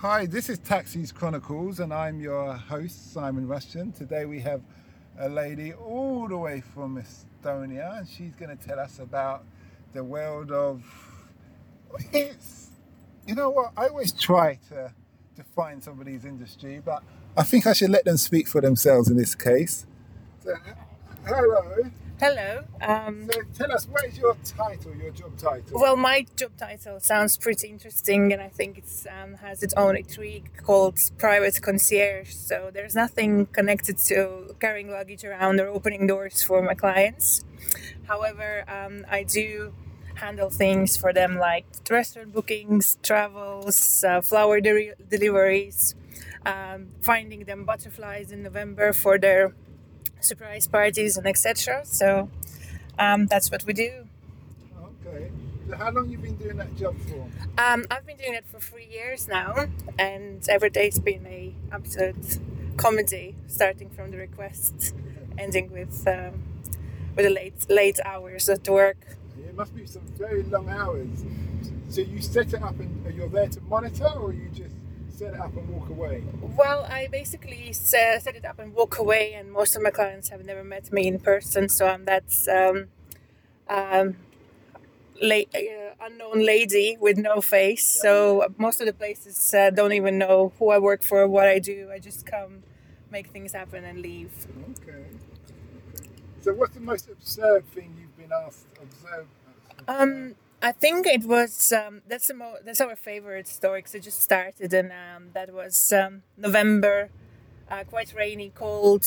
Hi, this is Taxis Chronicles, and I'm your host, Simon Rushton. Today we have a lady all the way from Estonia, and she's going to tell us about the world of. It's, you know what? I always try to define somebody's industry, but I think I should let them speak for themselves in this case. So, hello. Hello. Um, So tell us, what is your title, your job title? well, my job title sounds pretty interesting, and I think it um, has its own intrigue called private concierge. So there's nothing connected to carrying luggage around or opening doors for my clients. However, um, I do handle things for them like restaurant bookings, travels, uh, flower de- deliveries, um, finding them butterflies in November for their surprise parties and etc. So um, that's what we do. Okay. So how long you been doing that job for? Um, I've been doing it for three years now, and every day's been a absolute comedy, starting from the request, ending with um, with the late late hours at work. It must be some very long hours. So you set it up and you're there to monitor, or you just set it up and walk away? Well, I basically se- set it up and walk away, and most of my clients have never met me in person, so I'm that um, um, la- uh, unknown lady with no face. So most of the places uh, don't even know who I work for, what I do. I just come, make things happen, and leave. Okay. So what's the most absurd thing you've been asked to observe? Um, I think it was um, that's the mo- that's our favorite story because it just started and um, that was um, November, uh, quite rainy, cold,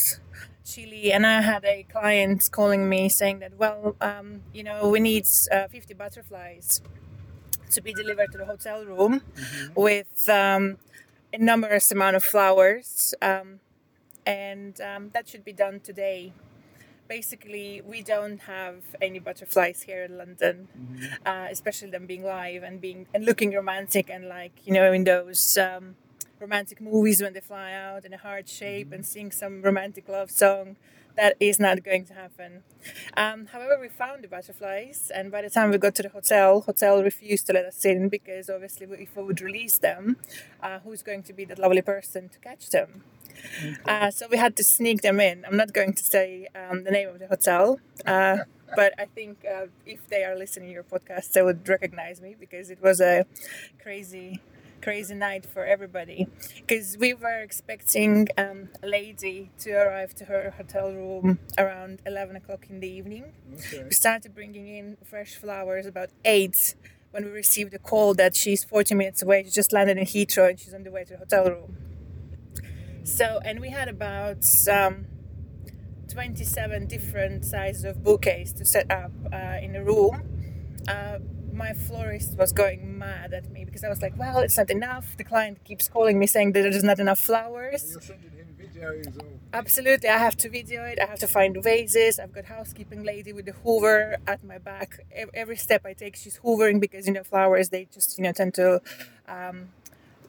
chilly, and I had a client calling me saying that well, um, you know, we need uh, fifty butterflies to be delivered to the hotel room with um, a numerous amount of flowers, um, and um, that should be done today basically we don't have any butterflies here in london uh, especially them being live and being and looking romantic and like you know in those um, romantic movies when they fly out in a heart shape and sing some romantic love song. That is not going to happen. Um, however we found the butterflies and by the time we got to the hotel hotel refused to let us in because obviously if we would release them. Uh, who's going to be that lovely person to catch them uh, so we had to sneak them in. I'm not going to say um, the name of the hotel, uh, but I think uh, if they are listening to your podcast, they would recognize me because it was a crazy, crazy night for everybody. Because we were expecting um, a lady to arrive to her hotel room around 11 o'clock in the evening. Okay. We started bringing in fresh flowers about 8 when we received a call that she's 40 minutes away. She just landed in Heathrow and she's on the way to the hotel room. So, and we had about um, 27 different sizes of bouquets to set up uh, in a room. Uh, my florist was going mad at me because I was like, well, it's not enough. The client keeps calling me saying that there's not enough flowers. You're sending him videos or Absolutely, I have to video it. I have to find vases. I've got housekeeping lady with the Hoover at my back. Every step I take, she's hoovering because you know flowers they just you know tend to um,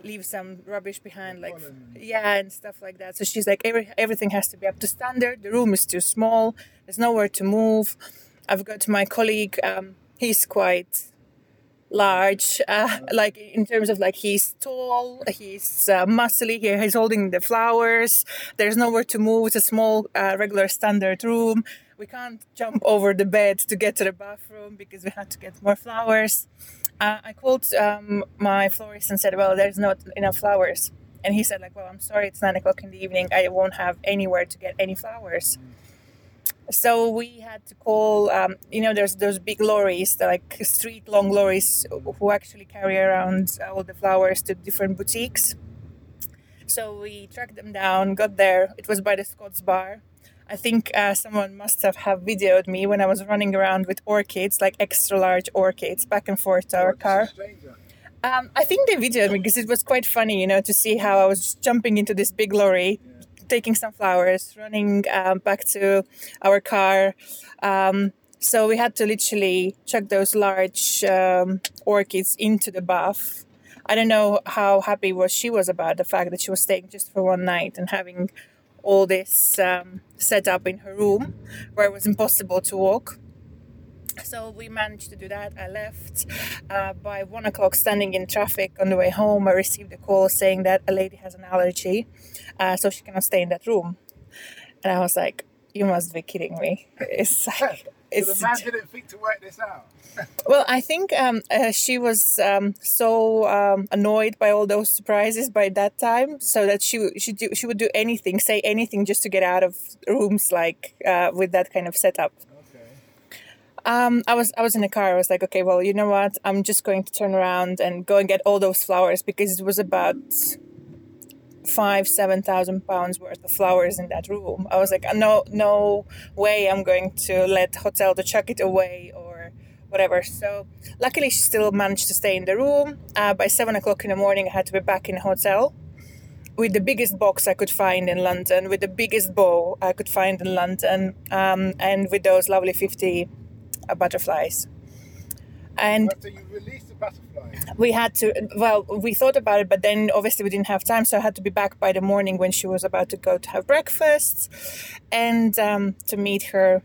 leave some rubbish behind, like yeah and stuff like that. So she's like every everything has to be up to standard. The room is too small. There's nowhere to move. I've got my colleague. Um, he's quite large uh, like in terms of like he's tall he's uh, muscly here he's holding the flowers there's nowhere to move it's a small uh, regular standard room we can't jump over the bed to get to the bathroom because we had to get more flowers uh, i called um, my florist and said well there's not enough flowers. And he said like well i'm sorry it's nine o'clock in the evening. I won't have anywhere to get any flowers. So we had to call um, you know there's those big lorries like street long lorries who actually carry around all the flowers to different boutiques. So we tracked them down got there. It was by the scots bar i think uh, someone must have, have videoed me when i was running around with orchids like extra large orchids back and forth to our car um, I think they videoed me because it was quite funny, you know, to see how I was just jumping into this big lorry, taking some flowers, running um, back to our car. Um, so we had to literally chuck those large um, orchids into the bath. I don't know how happy was she was about the fact that she was staying just for one night and having all this um, set up in her room where it was impossible to walk. So we managed to do that. I left uh, by one o'clock, standing in traffic on the way home. I received a call saying that a lady has an allergy, uh, so she cannot stay in that room. And I was like, "You must be kidding me!" It's like So the man didn't think to work this out. well, I think um, uh, she was um, so um, annoyed by all those surprises by that time, so that she she do, she would do anything, say anything, just to get out of rooms like uh, with that kind of setup. Okay. Um, I was I was in the car. I was like, okay, well, you know what? I'm just going to turn around and go and get all those flowers because it was about five seven thousand pounds worth of flowers in that room. I was like, no no way. I'm going to let hotel to chuck it away or whatever. So luckily, she still managed to stay in the room. Uh, by seven o'clock in the morning, I had to be back in the hotel with the biggest box I could find in London, with the biggest bow I could find in London, um, and with those lovely 50 uh, butterflies. And After you release the butterfly, we had to, well, we thought about it, but then obviously we didn't have time, so I had to be back by the morning when she was about to go to have breakfast and um, to meet her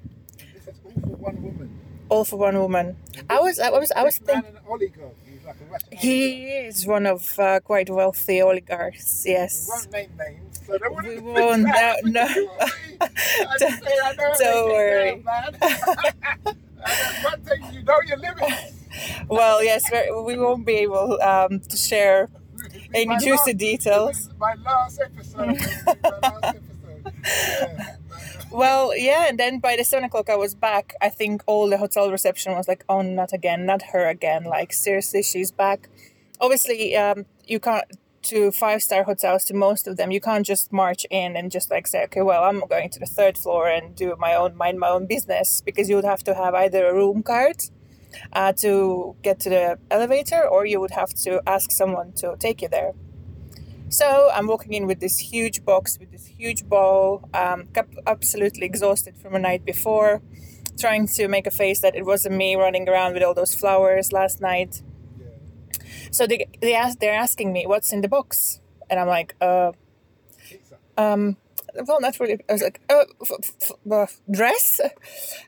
this is all for one woman. all for one woman. I was, I was, I was thinking. an oligarch. He's like He is one of uh, quite wealthy oligarchs, We yes. won't name names, so they wouldn't We won't, no, no. I just say know Don't worry. man. One thing you know your limits. Well, yes, we won't be able um, to share any My juicy last- details. My last episode. My last episode. Yeah. Well, yeah, and then by the seven o'clock I was back. I think all the hotel reception was like, "Oh, not again, not her again!" Like seriously, she's back. Obviously, um, you can't to five star hotels to most of them. You can't just march in and just like say, "Okay, well, I'm going to the third floor and do my own mind my own business," because you would have to have either a room card uh, to get to the elevator, or you would have to ask someone to take you there. So I'm walking in with this huge box, with this huge bowl, um, absolutely exhausted from a night before, trying to make a face that it wasn't me running around with all those flowers last night. Yeah. So they they ask they're asking me what's in the box, and I'm like, uh, um, well, not really. I was like, uh, f- f- dress.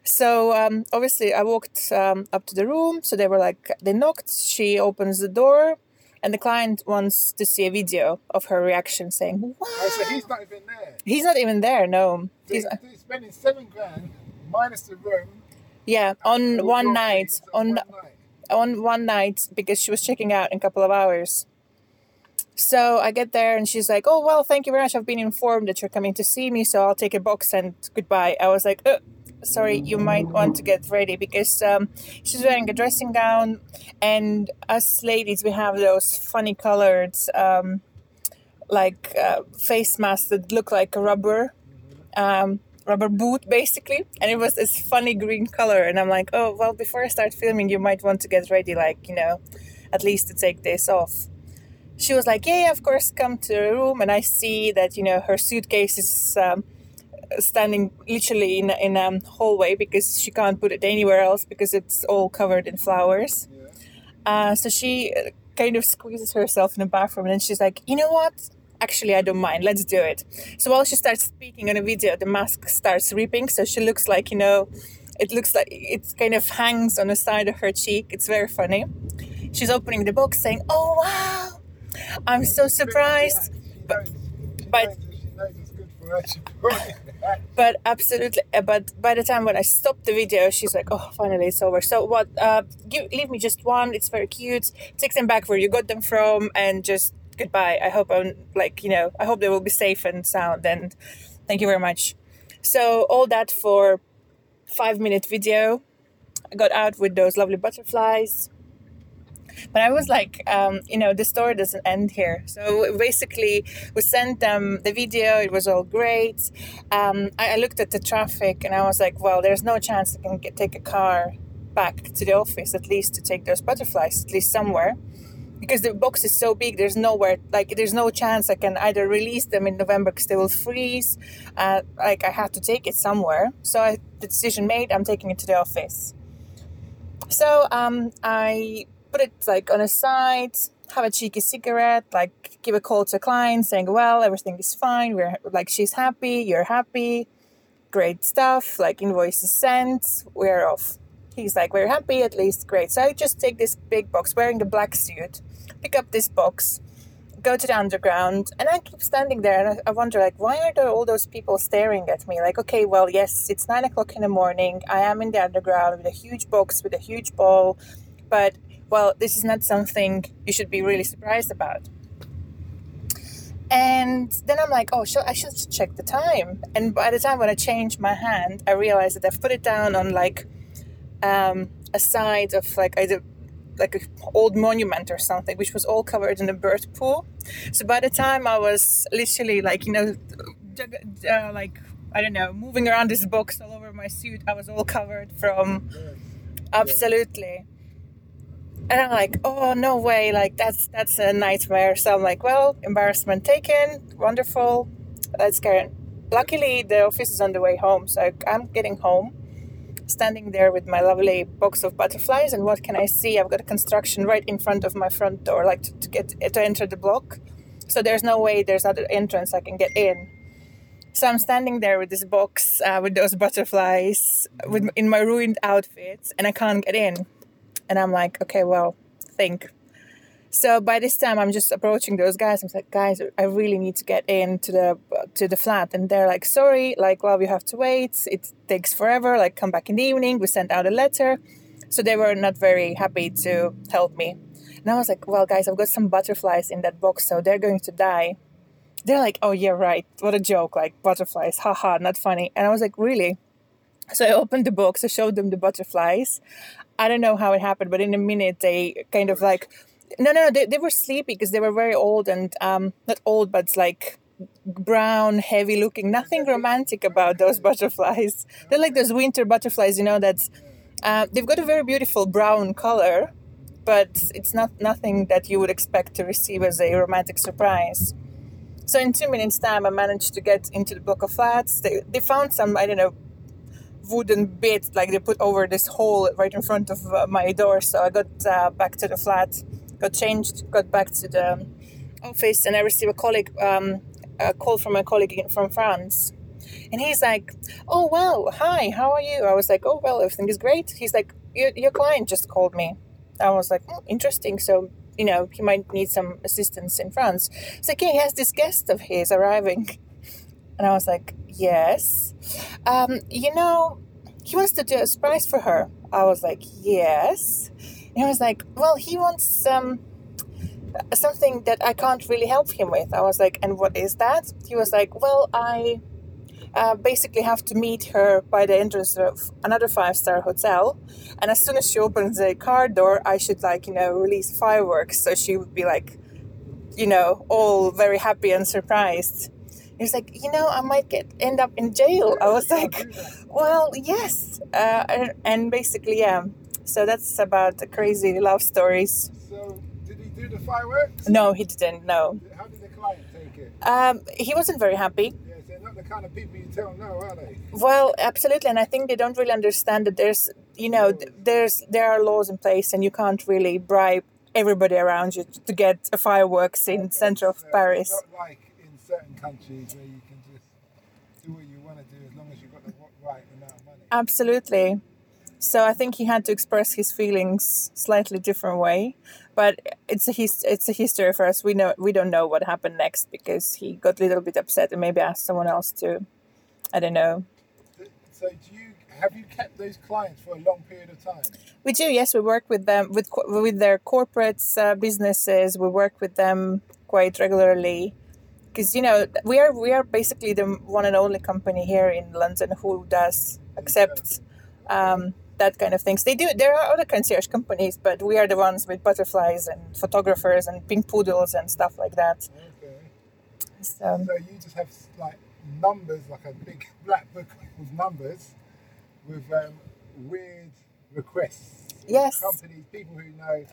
So um, obviously, I walked um, up to the room. So they were like, they knocked. She opens the door, and the client wants to see a video of her reaction, saying, "Wow." Oh, so he's not even there. He's not even there. No, So he's he's spending seven grand minus the room. yeah on one night on one night. on one night because she was checking out in a couple of hours. So I get there and she's like, "Oh well, thank you very much. I've been informed that you're coming to see me, so I'll take a box and goodbye." I was like, uh, "Sorry, you might want to get ready because um, she's wearing a dressing gown, and us ladies we have those funny colored um, like uh, face masks that look like a rubber." Um, rubber boot basically and it was this funny green color and i'm like oh well before i start filming you might want to get ready like you know at least to take this off she was like yeah, yeah of course come to the room and i see that you know her suitcase is um, standing literally in, in a hallway because she can't put it anywhere else because it's all covered in flowers Yeah. uh, so she uh, kind of squeezes herself in the bathroom and then she's like, you know what? Actually, I don't mind. Let's do it. So while she starts speaking on a video, the mask starts ripping. So she looks like, you know, it looks like it kind of hangs on the side of her cheek. It's very funny. She's opening the box saying, oh, wow. I'm so surprised. But- but- but absolutely uh, but by the time when i stopped the video she's like oh finally it's over. So what uh give, leave me just one it's very cute take them back where you got them from and just goodbye. I hope i'm like you know i hope they will be safe and sound and thank you very much. So all that for five minute video. I got out with those lovely butterflies but I was like, um, you know, the story doesn't end here. So basically, we sent them the video. It was all great. Um, I, I looked at the traffic and I was like, well, there's no chance I can get, take a car back to the office at least to take those butterflies at least somewhere because the box is so big there's nowhere like there's no chance i can either release them in november because they will freeze uh, like i had to take it somewhere so I, the decision made i'm taking it to the office so um, i put it like on a side have a cheeky cigarette like give a call to a client saying well everything is fine. We're like she's happy. You're happy. Great stuff. Like invoice is sent. We're off. He's like we're happy, at least great. So I just take this big box, wearing the black suit, pick up this box, go to the underground, and I keep standing there, and I, I wonder like, why are there all those people staring at me? Like, okay, well, yes, it's nine o'clock in the morning. I am in the underground with a huge box with a huge ball, but well, this is not something you should be really surprised about. And then I'm like, oh, sure, I should check the time. And by the time when I change my hand, I realized that I've put it down on like um, a side of like either like an old monument or something, which was all covered in a bird pool. So by the time I was literally like, you know, uh, like I don't know, moving around this box all over my suit, I was all covered from. Absolutely and I'm like, oh no way, like that's that's a nightmare. So I'm like, well, embarrassment taken, wonderful. Let's carry Luckily, the office is on the way home, so I'm getting home, standing there with my lovely box of butterflies, and what can I see? I've got a construction right in front of my front door, like to, to get to enter the block. So there's no way there's not an entrance I can get in. So I'm standing there with this box uh, with those butterflies, with in my ruined outfits, and I can't get in and I'm like, okay, well, think. So by this time, I'm just approaching those guys. I'm like, guys, I really need to get into the to the flat, and they're like, sorry, like, well, you have to wait. It takes forever. Like, come back in the evening. We sent out a letter, so they were not very happy to help me. And I was like, well, guys, I've got some butterflies in that box, so they're going to die. They're like, oh yeah, right. What a joke! Like butterflies, haha, not funny. And I was like, really? So I opened the box, I showed them the butterflies. I don't know how it happened, but in a minute they kind of like, no, no, they, they were sleepy because they were very old and um, not old, but like brown, heavy looking. Nothing romantic about those butterflies. They're like those winter butterflies, you know. That's uh, they've got a very beautiful brown color, but it's not nothing that you would expect to receive as a romantic surprise. So in two minutes' time, I managed to get into the block of flats. They, they found some, I don't know, wooden bit like they put over this hole right in front of uh, my door. So I got uh, back to the flat, got changed, got back to the office, and I received a colleague, um, a call from a colleague from France. And he's like, "Oh well, hi, how are you?" I was like, "Oh well, everything is great." He's like, "Your, your client just called me." I was like, oh, "Interesting." So you know, he might need some assistance in France. It's like, yeah, he has this guest of his arriving. And I was like, yes. Um, you know, he wants to do a surprise for her. I was like, yes. And he was like, well, he wants um, something that I can't really help him with. I was like, and what is that? He was like, well, I uh, basically have to meet her by the entrance of another five star hotel. And as soon as she opens the car door, I should, like, you know, release fireworks. So she would be like, you know, all very happy and surprised. He's like, you know, I might get end up in jail. I was like, well, yes, uh, and, and basically, yeah. So that's about the crazy love stories. So, did he do the fireworks? No, he didn't. No. How did the client take it? Um, he wasn't very happy. Yes, they're not the kind of people you tell no, are they? Well, absolutely, and I think they don't really understand that there's, you know, there's there are laws in place, and you can't really bribe everybody around you to get fireworks in the center of so Paris. Not like certain countries where you can just do what you want to do as long as you've got the right amount of money. Absolutely. So I think he had to express his feelings slightly different way, but it's a his, it's a history for us. We know we don't know what happened next because he got a little bit upset and maybe asked someone else to, I don't know. So do you have you kept those clients for a long period of time? We do. Yes, we work with them with with their corporate uh, businesses. We work with them quite regularly because you know we are we are basically the one and only company here in London who does accept um, that kind of things. They do. There are other concierge companies, but we are the ones with butterflies and photographers and pink poodles and stuff like that. Okay. So, so you just have like numbers, like a big black book with numbers, with um, weird requests. Yes. Companies, people who know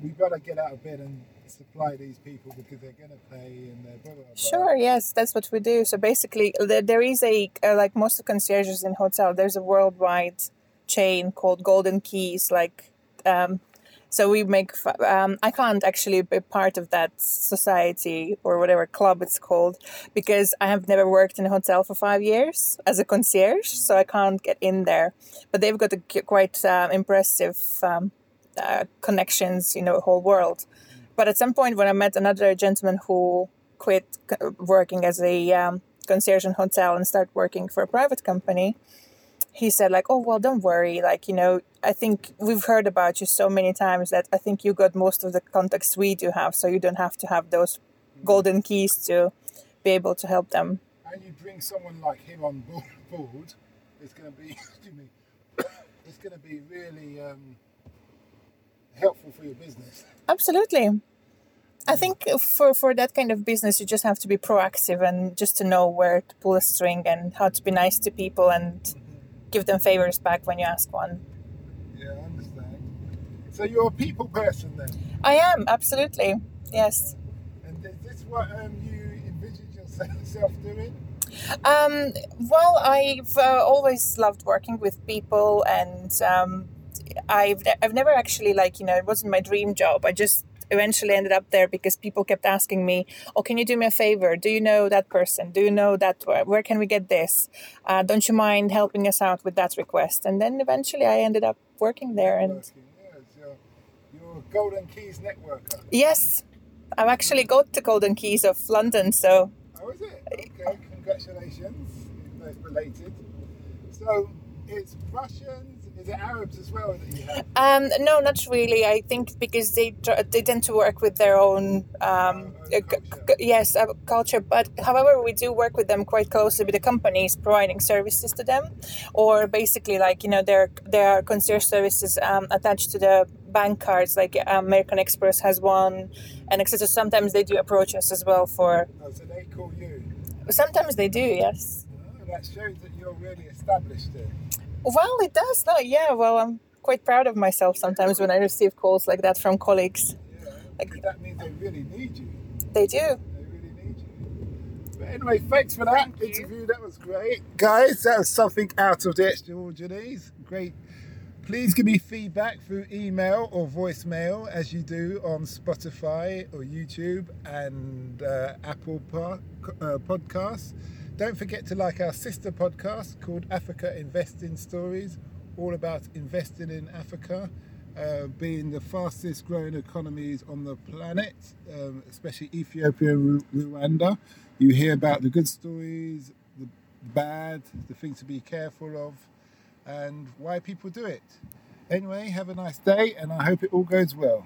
we've got to get out of bed and supply these people because they're going to pay and they're blah, blah, blah. Sure, yes, that's what we do. So basically, there is a, uh, like most of concierges in hotel, there's a worldwide chain called Golden Keys. Like, um, So we make. Um, I can't actually be part of that society or whatever club it's called because I have never worked in a hotel for five years as a concierge, so I can't get in there. But they've got a quite uh, impressive um, uh, connections, you know, whole world. But at some point, when I met another gentleman who quit working as a um, concierge in hotel and started working for a private company, he said like, "Oh well, don't worry. Like you know, I think we've heard about you so many times that I think you got most of the contacts we do have, so you don't have to have those golden keys to be able to help them." And you bring someone like him on bo- board, it's going to be, excuse me, it's going to be really um, helpful for your business. Absolutely. I think for, for that kind of business, you just have to be proactive and just to know where to pull a string and how to be nice to people and give them favors back when you ask one. Yeah, I understand. So you're a people person then, I am, absolutely. Yes. and is this what um, you envisioned yourself doing? Um, well, I've uh, always loved working with people, and um, I've I've never actually like you know it wasn't my dream job. I just eventually ended up there because people kept asking me, "Oh, can you do me a favor? Do you know that person? Do you know that? Where, can we get this? Uh, don't you mind helping us out with that request?" And then eventually I ended up working there. And yes, Golden Keys networker. yes, I've actually got the Golden Keys of London, so Oh, is it? Okay, congratulations. It's related. So it's Russians, is it Arabs as well that you have? Um, no, not really. I think because they they tend to work with their own um, uh, culture. c- yes uh, culture. But however, we do work with them quite closely with the companies providing services to them, or basically like you know there there are concierge services um, attached to the bank cards. Like American Express has one, and etc. Sometimes they do approach us as well for. Oh, so they call you. Sometimes they do, yes. Oh, that shows that you're really established there. Well, it does. No, yeah. Well, I'm quite proud of myself sometimes when I receive calls like that from colleagues. Yeah, Like- that means they really need you. They do. They really need you. But anyway, thanks for that Thank you. interview. That was great. Guys, that was something out of the extraordinaries. Great. Please give me feedback through email or voicemail as you do on Spotify or YouTube and uh, Apple po- uh, Podcasts. Don't forget to like our sister podcast called Africa Investing Stories, all about investing in Africa, uh, being the fastest growing economies on the planet, um, especially Ethiopia and Rwanda. You hear about the good stories, the bad, the things to be careful of, and why people do it. Anyway, have a nice day, and I hope it all goes well.